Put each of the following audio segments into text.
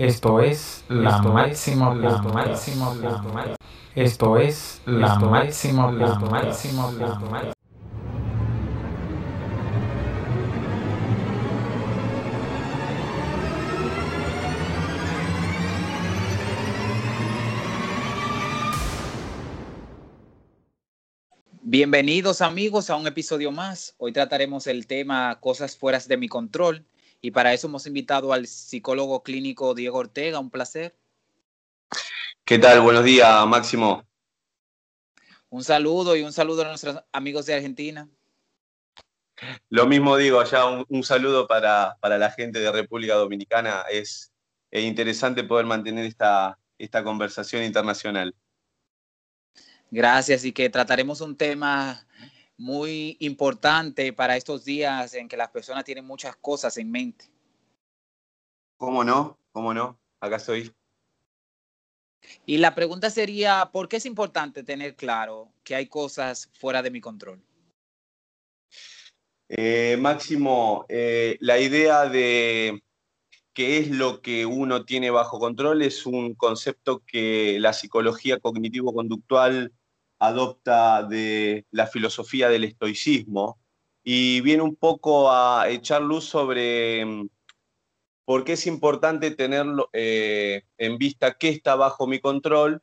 Esto es la máximo la máximo la Esto es la máximo la máximo la Bienvenidos amigos a un episodio más. Hoy trataremos el tema cosas fuera de mi control y para eso hemos invitado al psicólogo clínico Diego Ortega. Un placer. ¿Qué tal? Buenos días, Máximo. Un saludo y un saludo a nuestros amigos de Argentina. Lo mismo digo, allá un, saludo para, la gente de República Dominicana. Es, interesante poder mantener esta, esta conversación internacional. Gracias y que trataremos un tema muy importante para estos días en que las personas tienen muchas cosas en mente. ¿Cómo no? ¿Cómo no? Acá estoy. Y la pregunta sería, ¿por qué es importante tener claro que hay cosas fuera de mi control? Eh, Máximo, eh, la idea de qué es lo que uno tiene bajo control es un concepto que la psicología cognitivo-conductual adopta de la filosofía del estoicismo y viene un poco a echar luz sobre mm, por qué es importante tenerlo eh, en vista qué está bajo mi control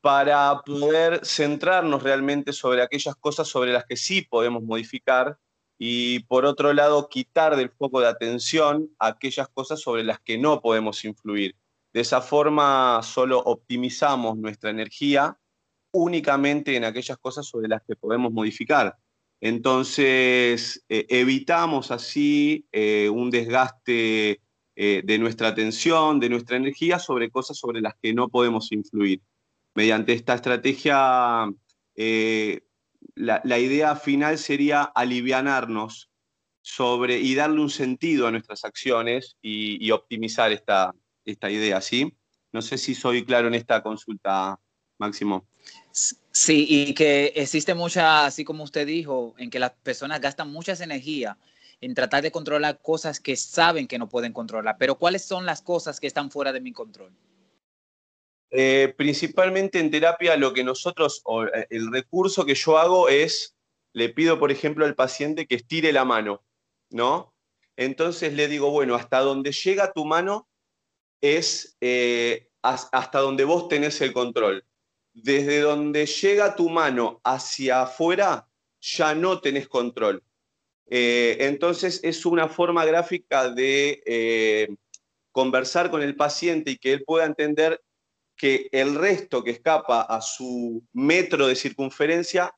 para poder centrarnos realmente sobre aquellas cosas sobre las que sí podemos modificar y por otro lado quitar del foco de atención aquellas cosas sobre las que no podemos influir. De esa forma solo optimizamos nuestra energía únicamente en aquellas cosas sobre las que podemos modificar. Entonces, eh, evitamos así eh, un desgaste eh, de nuestra atención, de nuestra energía sobre cosas sobre las que no podemos influir. Mediante esta estrategia, la, idea final sería alivianarnos sobre y darle un sentido a nuestras acciones y, optimizar esta, esta idea, ¿sí? No sé si soy claro en esta consulta, Máximo. Sí, y que existe mucha, así como usted dijo, en que las personas gastan muchas energía en tratar de controlar cosas que saben que no pueden controlar. Pero ¿cuáles son las cosas que están fuera de mi control? Eh, principalmente en terapia lo que nosotros, eh, el recurso que yo hago es, le pido por ejemplo al paciente que estire la mano, ¿no? Entonces le digo, bueno, hasta donde llega tu mano es eh, hasta donde vos tenés el control desde donde llega tu mano hacia afuera, ya no tenés control. Eh, entonces es una forma gráfica de eh, conversar con el paciente y que él pueda entender que el resto que escapa a su metro de circunferencia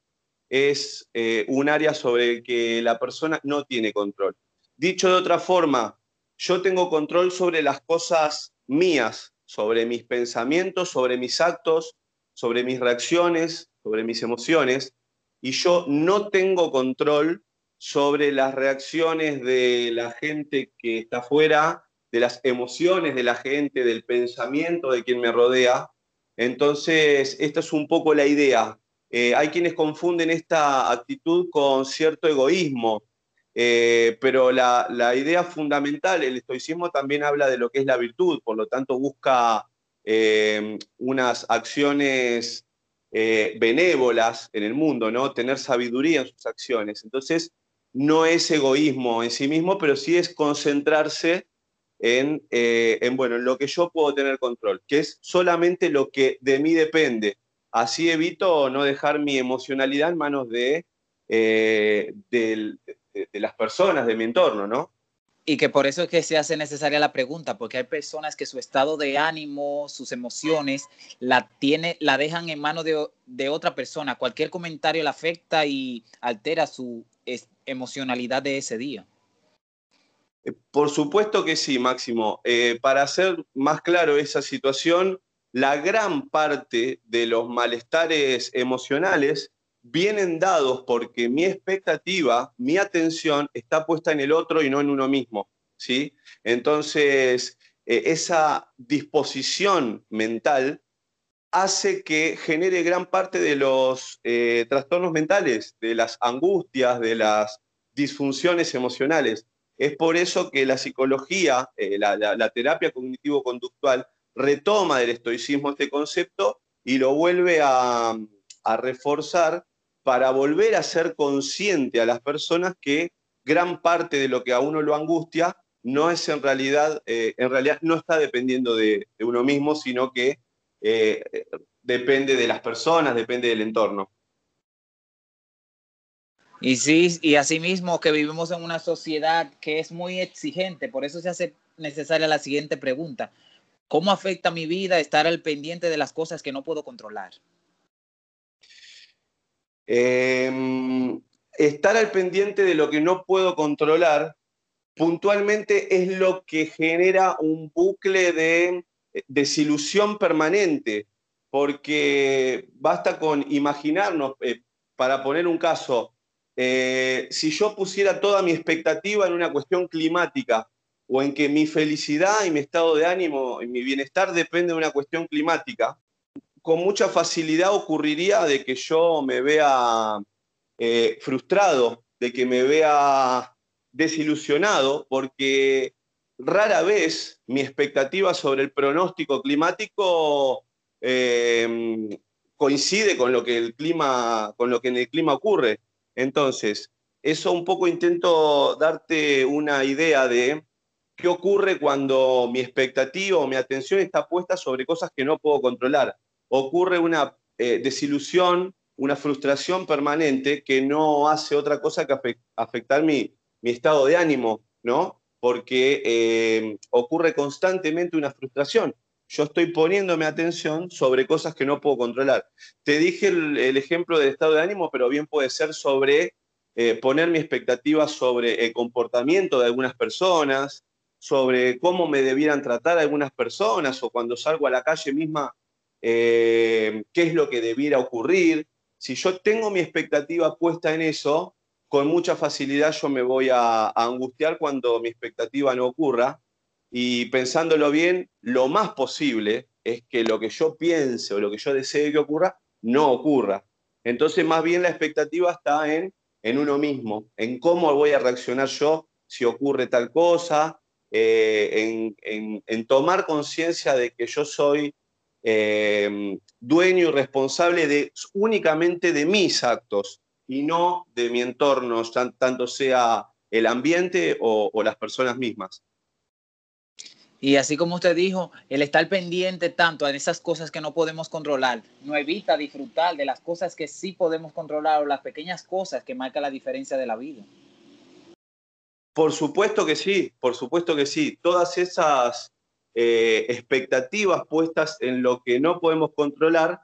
es eh, un área sobre el que la persona no tiene control. Dicho de otra forma, yo tengo control sobre las cosas mías, sobre mis pensamientos, sobre mis actos, sobre mis reacciones, sobre mis emociones, y yo no tengo control sobre las reacciones de la gente que está afuera, de las emociones de la gente, del pensamiento de quien me rodea. Entonces, esta es un poco la idea. Eh, hay quienes confunden esta actitud con cierto egoísmo, eh, pero la, la, idea fundamental, el estoicismo también habla de lo que es la virtud, por lo tanto busca eh, unas acciones eh, benévolas en el mundo, ¿no? Tener sabiduría en sus acciones. Entonces, no es egoísmo en sí mismo, pero sí es concentrarse en, eh, en, bueno, en lo que yo puedo tener control, que es solamente lo que de mí depende. Así evito no dejar mi emocionalidad en manos de, de, de las personas, de mi entorno, ¿no? Y que por eso es que se hace necesaria la pregunta, porque hay personas que su estado de ánimo, sus emociones, la, tiene, la dejan en manos de, otra persona. Cualquier comentario la afecta y altera su emocionalidad de ese día. Eh, por supuesto que sí, Máximo. Eh, para hacer más claro esa situación, la gran parte de los malestares emocionales vienen dados porque mi expectativa, mi atención está puesta en el otro y no en uno mismo. ¿sí? Entonces, eh, esa disposición mental hace que genere gran parte de los eh, trastornos mentales, de las angustias, de las disfunciones emocionales. Es por eso que la psicología, eh, la, terapia cognitivo-conductual, retoma del estoicismo este concepto y lo vuelve a, reforzar para volver a ser consciente a las personas que gran parte de lo que a uno lo angustia no es en realidad, eh, en realidad no está dependiendo de, uno mismo, sino que eh, depende de las personas, depende del entorno. Y sí, y asimismo que vivimos en una sociedad que es muy exigente, por eso se hace necesaria la siguiente pregunta. ¿Cómo afecta mi vida estar al pendiente de las cosas que no puedo controlar? Em, estar al pendiente de lo que no puedo controlar puntualmente es lo que genera un bucle de desilusión permanente, porque basta con imaginarnos, eh, para poner un caso, eh, si yo pusiera toda mi expectativa en una cuestión climática o en que mi felicidad y mi estado de ánimo y mi bienestar depende de una cuestión climática, con mucha facilidad ocurriría de que yo me vea eh, frustrado, de que me vea desilusionado, porque rara vez mi expectativa sobre el pronóstico climático eh, coincide con lo que el clima, con lo que en el clima ocurre. Entonces, eso un poco intento darte una idea de qué ocurre cuando mi expectativa o mi atención está puesta sobre cosas que no puedo controlar. Ocurre una eh, desilusión, una frustración permanente que no hace otra cosa que afectar mi, estado de ánimo, ¿no? Porque eh, ocurre constantemente una frustración yo estoy poniéndome atención sobre cosas que no puedo controlar. Te dije el, ejemplo del estado de ánimo, pero bien puede ser sobre eh, poner mi expectativa sobre el comportamiento de algunas personas, sobre cómo me debieran tratar algunas personas o cuando salgo a la calle misma, eh, qué es lo que debiera ocurrir. Si yo tengo mi expectativa puesta en eso, con mucha facilidad yo me voy a angustiar cuando mi expectativa no ocurra y pensándolo bien, lo más posible es que lo que yo piense o lo que yo desee que ocurra, no ocurra. Entonces, más bien la expectativa está en, en uno mismo, en cómo voy a reaccionar yo si ocurre tal cosa, eh, en, tomar conciencia de que yo soy eh, dueño y responsable de, únicamente de mis actos y no de mi entorno, tanto sea el ambiente o las personas mismas. Y así como usted dijo, el estar pendiente tanto a esas cosas que no podemos controlar, no evita disfrutar de las cosas que sí podemos controlar o las pequeñas cosas que marcan la diferencia de la vida. Por supuesto que sí, por supuesto que sí. Todas esas eh, expectativas puestas en lo que no podemos controlar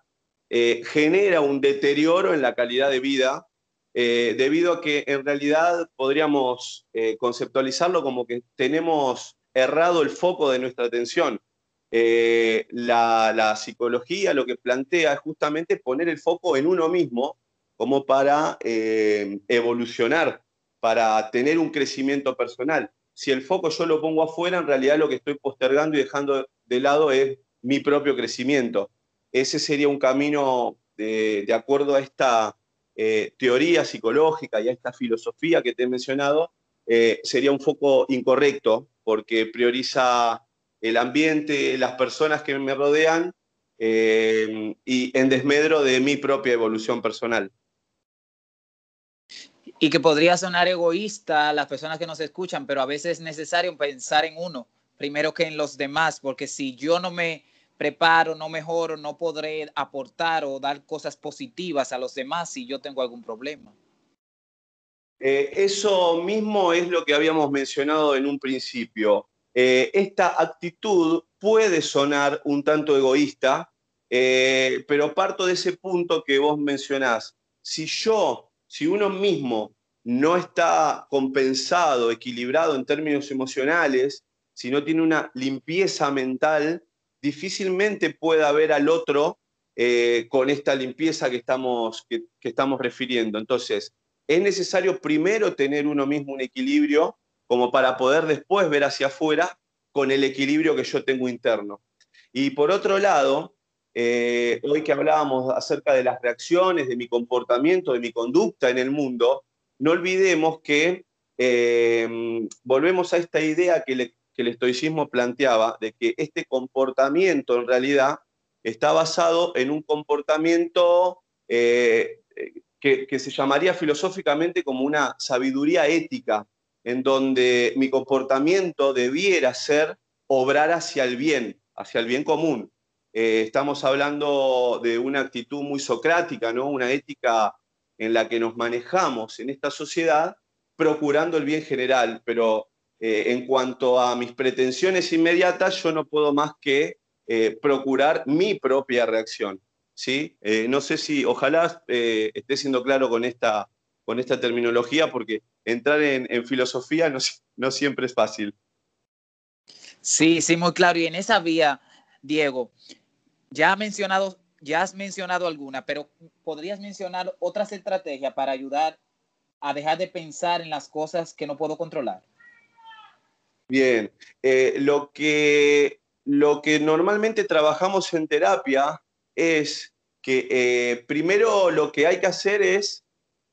eh, genera un deterioro en la calidad de vida, eh, debido a que en realidad podríamos conceptualizarlo como que tenemos errado el foco de nuestra atención. La, psicología lo que plantea es justamente poner el foco en uno mismo como para evolucionar, para tener un crecimiento personal. Si el foco yo lo pongo afuera, en realidad lo que estoy postergando y dejando de lado es mi propio crecimiento. Ese sería un camino de, acuerdo a esta eh, teoría psicológica y a esta filosofía que te he mencionado, sería un foco incorrecto porque prioriza el ambiente, las personas que me rodean eh, y en desmedro de mi propia evolución personal. Y que podría sonar egoísta a las personas que nos escuchan, pero a veces es necesario pensar en uno primero que en los demás, porque si yo no me preparo, no mejoro, no podré aportar o dar cosas positivas a los demás si yo tengo algún problema. Eh, eso mismo es lo que habíamos mencionado en un principio. Eh, esta actitud puede sonar un tanto egoísta, eh, pero parto de ese punto que vos mencionás. Si yo, si uno mismo no está compensado, equilibrado en términos emocionales, si no tiene una limpieza mental, difícilmente puede haber al otro con esta limpieza que estamos, que estamos refiriendo. Entonces, es necesario primero tener uno mismo un equilibrio como para poder después ver hacia afuera con el equilibrio que yo tengo interno. Y por otro lado, eh, hoy que hablábamos acerca de las reacciones, de mi comportamiento, de mi conducta en el mundo, no olvidemos que eh, volvemos a esta idea que, el estoicismo planteaba, de que este comportamiento en realidad está basado en un comportamiento eh, que, que, se llamaría filosóficamente como una sabiduría ética, en donde mi comportamiento debiera ser obrar hacia el bien, hacia el bien común. Eh, estamos hablando de una actitud muy socrática, ¿no? una ética en la que nos manejamos en esta sociedad procurando el bien general, pero eh, en cuanto a mis pretensiones inmediatas, yo no puedo más que eh, procurar mi propia reacción. ¿sí? no sé si, ojalá esté siendo claro con esta, con esta terminología, porque entrar en, filosofía no siempre es fácil. Sí, sí, muy claro. Y en esa vía, Diego, ya, mencionado, ya has mencionado alguna, pero podrías mencionar otras estrategias para ayudar a dejar de pensar en las cosas que no puedo controlar. Bien, eh, lo, que, lo que normalmente trabajamos en terapia es que eh, primero lo que hay que hacer es,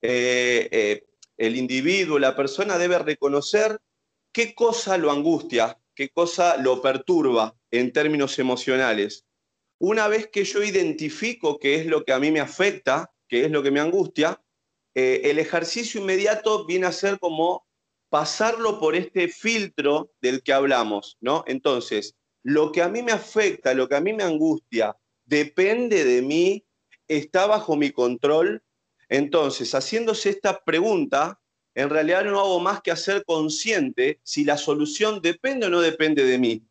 eh, el individuo, la persona debe reconocer qué cosa lo angustia, qué cosa lo perturba en términos emocionales. Una vez que yo identifico qué es lo que a mí me afecta, qué es lo que me angustia, eh, el ejercicio inmediato viene a ser como pasarlo por este filtro del que hablamos, ¿no? Entonces, lo que a mí me afecta, lo que a mí me angustia, depende de mí, está bajo mi control. Entonces, haciéndose esta pregunta, en realidad no hago más que hacer consciente si la solución depende o no depende de mí,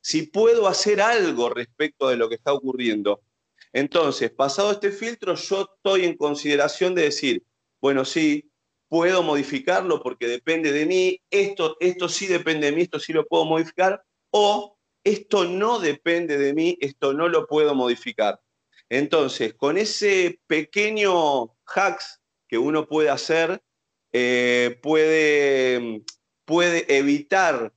si puedo hacer algo respecto de lo que está ocurriendo. Entonces, pasado este filtro, yo estoy en consideración de decir, bueno, sí, puedo modificarlo porque depende de mí, esto, esto sí depende de mí, esto sí lo puedo modificar, o esto no depende de mí, esto no lo puedo modificar. Entonces, con ese pequeño hacks que uno puede hacer, eh, puede, puede evitar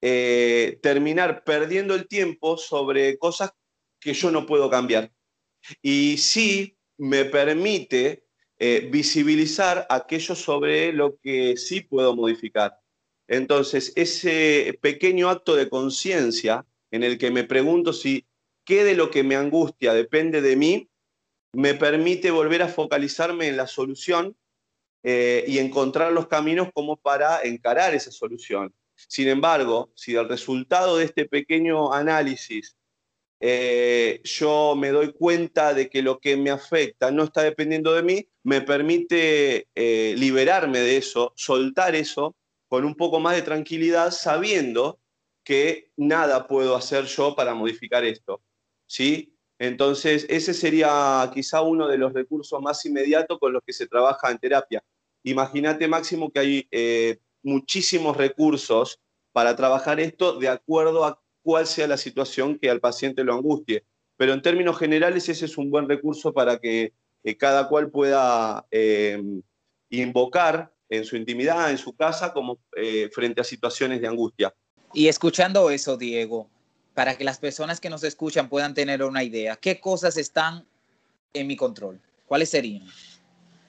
eh, terminar perdiendo el tiempo sobre cosas que yo no puedo cambiar. Y sí me permite eh, visibilizar aquello sobre lo que sí puedo modificar. Entonces, ese pequeño acto de conciencia en el que me pregunto si qué de lo que me angustia depende de mí, me permite volver a focalizarme en la solución eh, y encontrar los caminos como para encarar esa solución. Sin embargo, si el resultado de este pequeño análisis eh, yo me doy cuenta de que lo que me afecta no está dependiendo de mí, me permite eh, liberarme de eso, soltar eso con un poco más de tranquilidad, sabiendo que nada puedo hacer yo para modificar esto. ¿sí? Entonces, ese sería quizá uno de los recursos más inmediatos con los que se trabaja en terapia. Imagínate, Máximo, que hay eh, muchísimos recursos para trabajar esto de acuerdo a cuál sea la situación que al paciente lo angustie. Pero en términos generales, ese es un buen recurso para que eh, cada cual pueda eh, invocar en su intimidad, en su casa, como frente a situaciones de angustia. Y escuchando eso, Diego, para que las personas que nos escuchan puedan tener una idea. ¿Qué cosas están en mi control? ¿Cuáles serían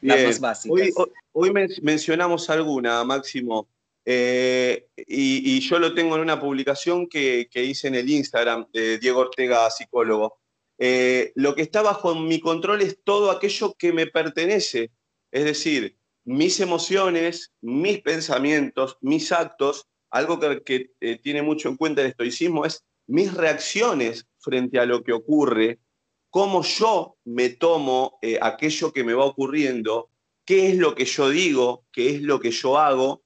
las más básicas? Hoy, mencionamos alguna, Máximo, eh, y, yo lo tengo en una publicación que, hice en el Instagram de Diego Ortega, psicólogo. Eh, lo que está bajo mi control es todo aquello que me pertenece, es decir, mis emociones, mis pensamientos, mis actos. Algo que, eh, tiene mucho en cuenta el estoicismo es mis reacciones frente a lo que ocurre, cómo yo me tomo eh, aquello que me va ocurriendo, qué es lo que yo digo, qué es lo que yo hago,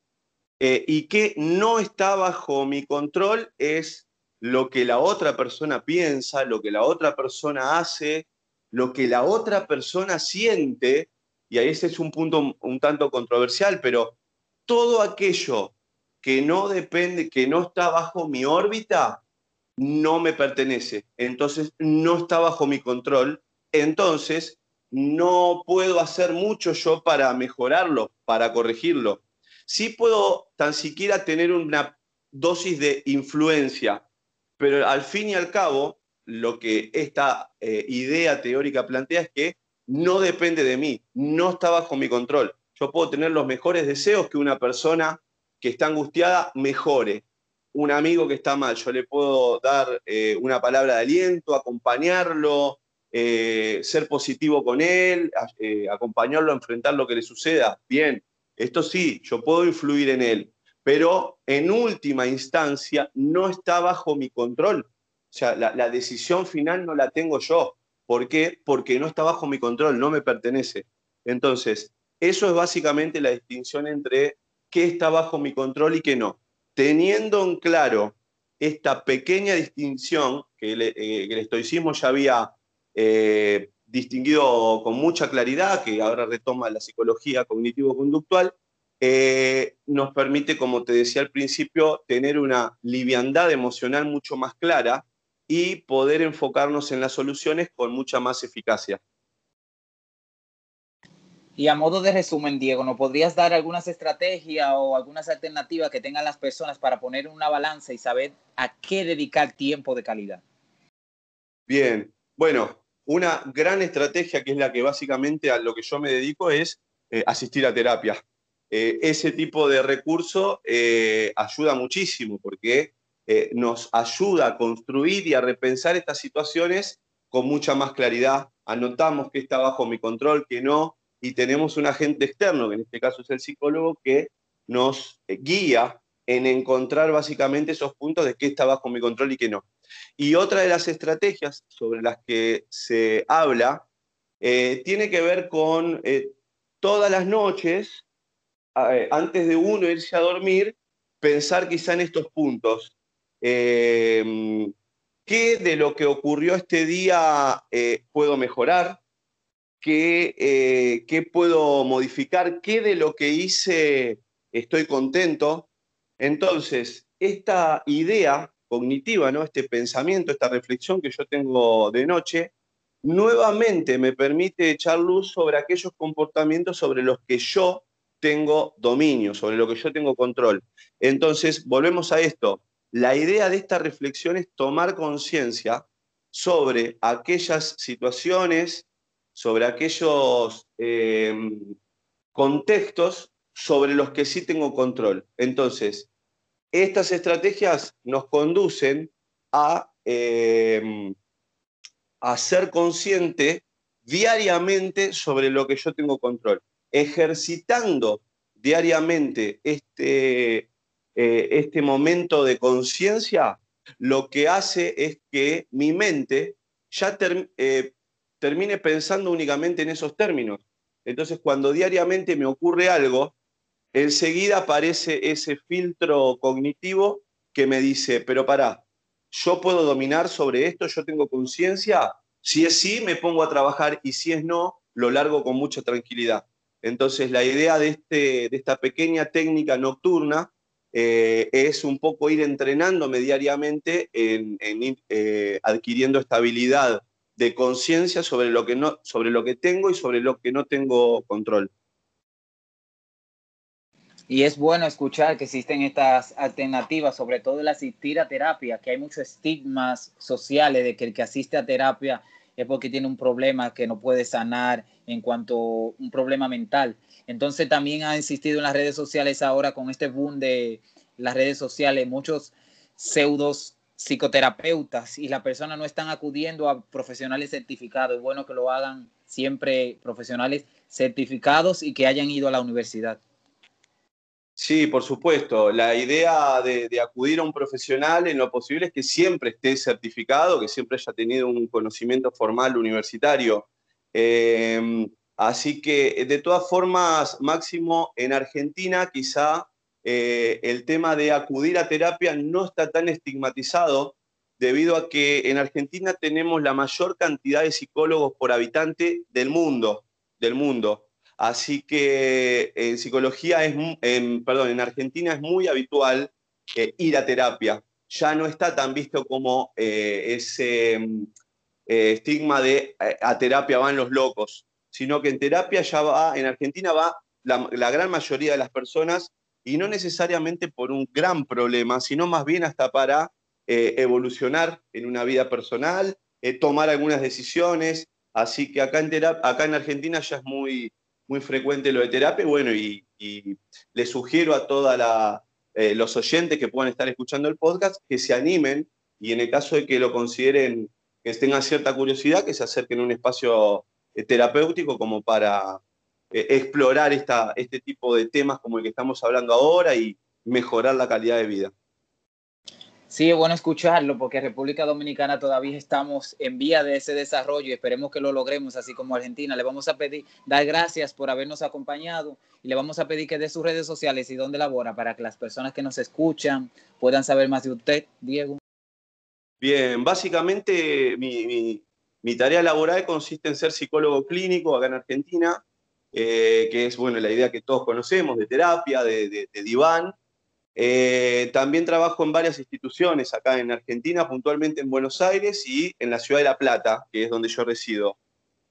eh, y qué no está bajo mi control es lo que la otra persona piensa, lo que la otra persona hace, lo que la otra persona siente, y ahí ese es un punto un tanto controversial, pero todo aquello que no depende, que no está bajo mi órbita, no me pertenece, entonces no está bajo mi control, entonces no puedo hacer mucho yo para mejorarlo, para corregirlo. Sí puedo tan siquiera tener una dosis de influencia, pero al fin y al cabo, lo que esta eh, idea teórica plantea es que no depende de mí, no está bajo mi control. Yo puedo tener los mejores deseos que una persona que está angustiada mejore. Un amigo que está mal, yo le puedo dar eh, una palabra de aliento, acompañarlo, eh, ser positivo con él, eh, acompañarlo a enfrentar lo que le suceda. Bien, esto sí, yo puedo influir en él, pero en última instancia no está bajo mi control. O sea, la, decisión final no la tengo yo. ¿Por qué? Porque no está bajo mi control, no me pertenece. Entonces, eso es básicamente la distinción entre qué está bajo mi control y qué no. Teniendo en claro esta pequeña distinción que el, eh, el estoicismo ya había eh, distinguido con mucha claridad, que ahora retoma la psicología cognitivo-conductual, eh, nos permite, como te decía al principio, tener una liviandad emocional mucho más clara y poder enfocarnos en las soluciones con mucha más eficacia. Y a modo de resumen, Diego, ¿nos podrías dar algunas estrategias o algunas alternativas que tengan las personas para poner una balanza y saber a qué dedicar tiempo de calidad? Bien, bueno, una gran estrategia, que es la que básicamente a lo que yo me dedico, es eh, asistir a terapia. Eh, ese tipo de recurso eh, ayuda muchísimo porque nos ayuda a construir y a repensar estas situaciones con mucha más claridad. Anotamos que está bajo mi control, que no, y tenemos un agente externo, que en este caso es el psicólogo, que nos guía en encontrar básicamente esos puntos de qué está bajo mi control y qué no. Y otra de las estrategias sobre las que se habla eh, tiene que ver con eh, todas las noches, eh, antes de uno irse a dormir, pensar quizá en estos puntos. ¿Qué de lo que ocurrió este día puedo mejorar? ¿Qué, ¿Qué puedo modificar? ¿Qué de lo que hice estoy contento? Entonces, esta idea cognitiva, ¿no? este pensamiento, esta reflexión que yo tengo de noche, nuevamente me permite echar luz sobre aquellos comportamientos sobre los que yo tengo dominio, sobre lo que yo tengo control. Entonces, volvemos a esto. La idea de esta reflexión es tomar conciencia sobre aquellas situaciones, sobre aquellos em, contextos sobre los que sí tengo control. Entonces, estas estrategias nos conducen a, em, a ser consciente diariamente sobre lo que yo tengo control. Ejercitando diariamente este, eh, este momento de conciencia, lo que hace es que mi mente ya eh, termine pensando únicamente en esos términos. Entonces, cuando diariamente me ocurre algo, enseguida aparece ese filtro cognitivo que me dice, pero pará, yo puedo dominar sobre esto, yo tengo conciencia, si es sí, me pongo a trabajar y si es no, lo largo con mucha tranquilidad. Entonces, la idea de, este, de esta pequeña técnica nocturna eh, es un poco ir entrenándome diariamente en, en eh, adquiriendo estabilidad de conciencia sobre, lo que no, sobre lo que tengo y sobre lo que no tengo control. Y es bueno escuchar que existen estas alternativas, sobre todo el asistir a terapia, que hay muchos estigmas sociales de que el que asiste a terapia es porque tiene un problema que no puede sanar en cuanto a un problema mental. Entonces también ha insistido en las redes sociales ahora con este boom de las redes sociales, muchos pseudos psicoterapeutas y las personas no están acudiendo a profesionales certificados. Es bueno que lo hagan siempre profesionales certificados y que hayan ido a la universidad. Sí, por supuesto. La idea de, acudir a un profesional en lo posible es que siempre esté certificado, que siempre haya tenido un conocimiento formal universitario. Em, así que, de todas formas, Máximo, en Argentina quizá eh, el tema de acudir a terapia no está tan estigmatizado debido a que en Argentina tenemos la mayor cantidad de psicólogos por habitante del mundo, del mundo. Así que en psicología es, perdón, en Argentina es muy habitual eh, ir a terapia. Ya no está tan visto como eh, ese mm, estigma de a terapia van los locos, sino que en terapia ya va, en Argentina va la gran mayoría de las personas y no necesariamente por un gran problema, sino más bien hasta para evolucionar en una vida personal, tomar algunas decisiones. Así que acá en, acá en Argentina ya es muy, muy frecuente lo de terapia, bueno, y, le sugiero a todos eh, los oyentes que puedan estar escuchando el podcast que se animen y en el caso de que lo consideren, que tengan cierta curiosidad, que se acerquen a un espacio eh, terapéutico como para eh, explorar esta, este tipo de temas como el que estamos hablando ahora y mejorar la calidad de vida. Sí, es bueno escucharlo porque República Dominicana todavía estamos en vía de ese desarrollo y esperemos que lo logremos, así como Argentina. Le vamos a pedir, dar gracias por habernos acompañado y le vamos a pedir que dé sus redes sociales y dónde labora para que las personas que nos escuchan puedan saber más de usted, Diego. Bien, básicamente mi, tarea laboral consiste en ser psicólogo clínico acá en Argentina, eh, que es bueno la idea que todos conocemos de terapia, de, de diván eh, también trabajo en varias instituciones acá en Argentina, puntualmente en Buenos Aires y en la ciudad de La Plata, que es donde yo resido.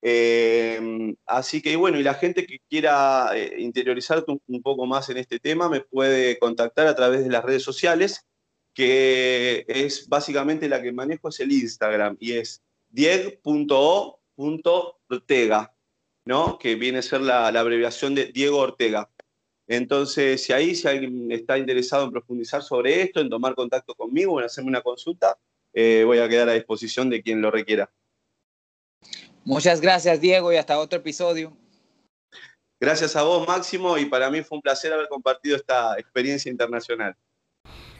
Eh, así que bueno, y la gente que quiera eh, interiorizar un, poco más en este tema me puede contactar a través de las redes sociales, que es básicamente la que manejo es el Instagram y es dieg.o.ortega, ¿no? que viene a ser la abreviación de Diego Ortega. Entonces, si ahí, si alguien está interesado en profundizar sobre esto, en tomar contacto conmigo, en hacerme una consulta, eh, voy a quedar a disposición de quien lo requiera. Muchas gracias, Diego, y hasta otro episodio. Gracias a vos, Máximo, y para mí fue un placer haber compartido esta experiencia internacional.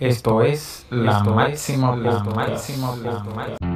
Esto es la máxima, la máxima, la máxima.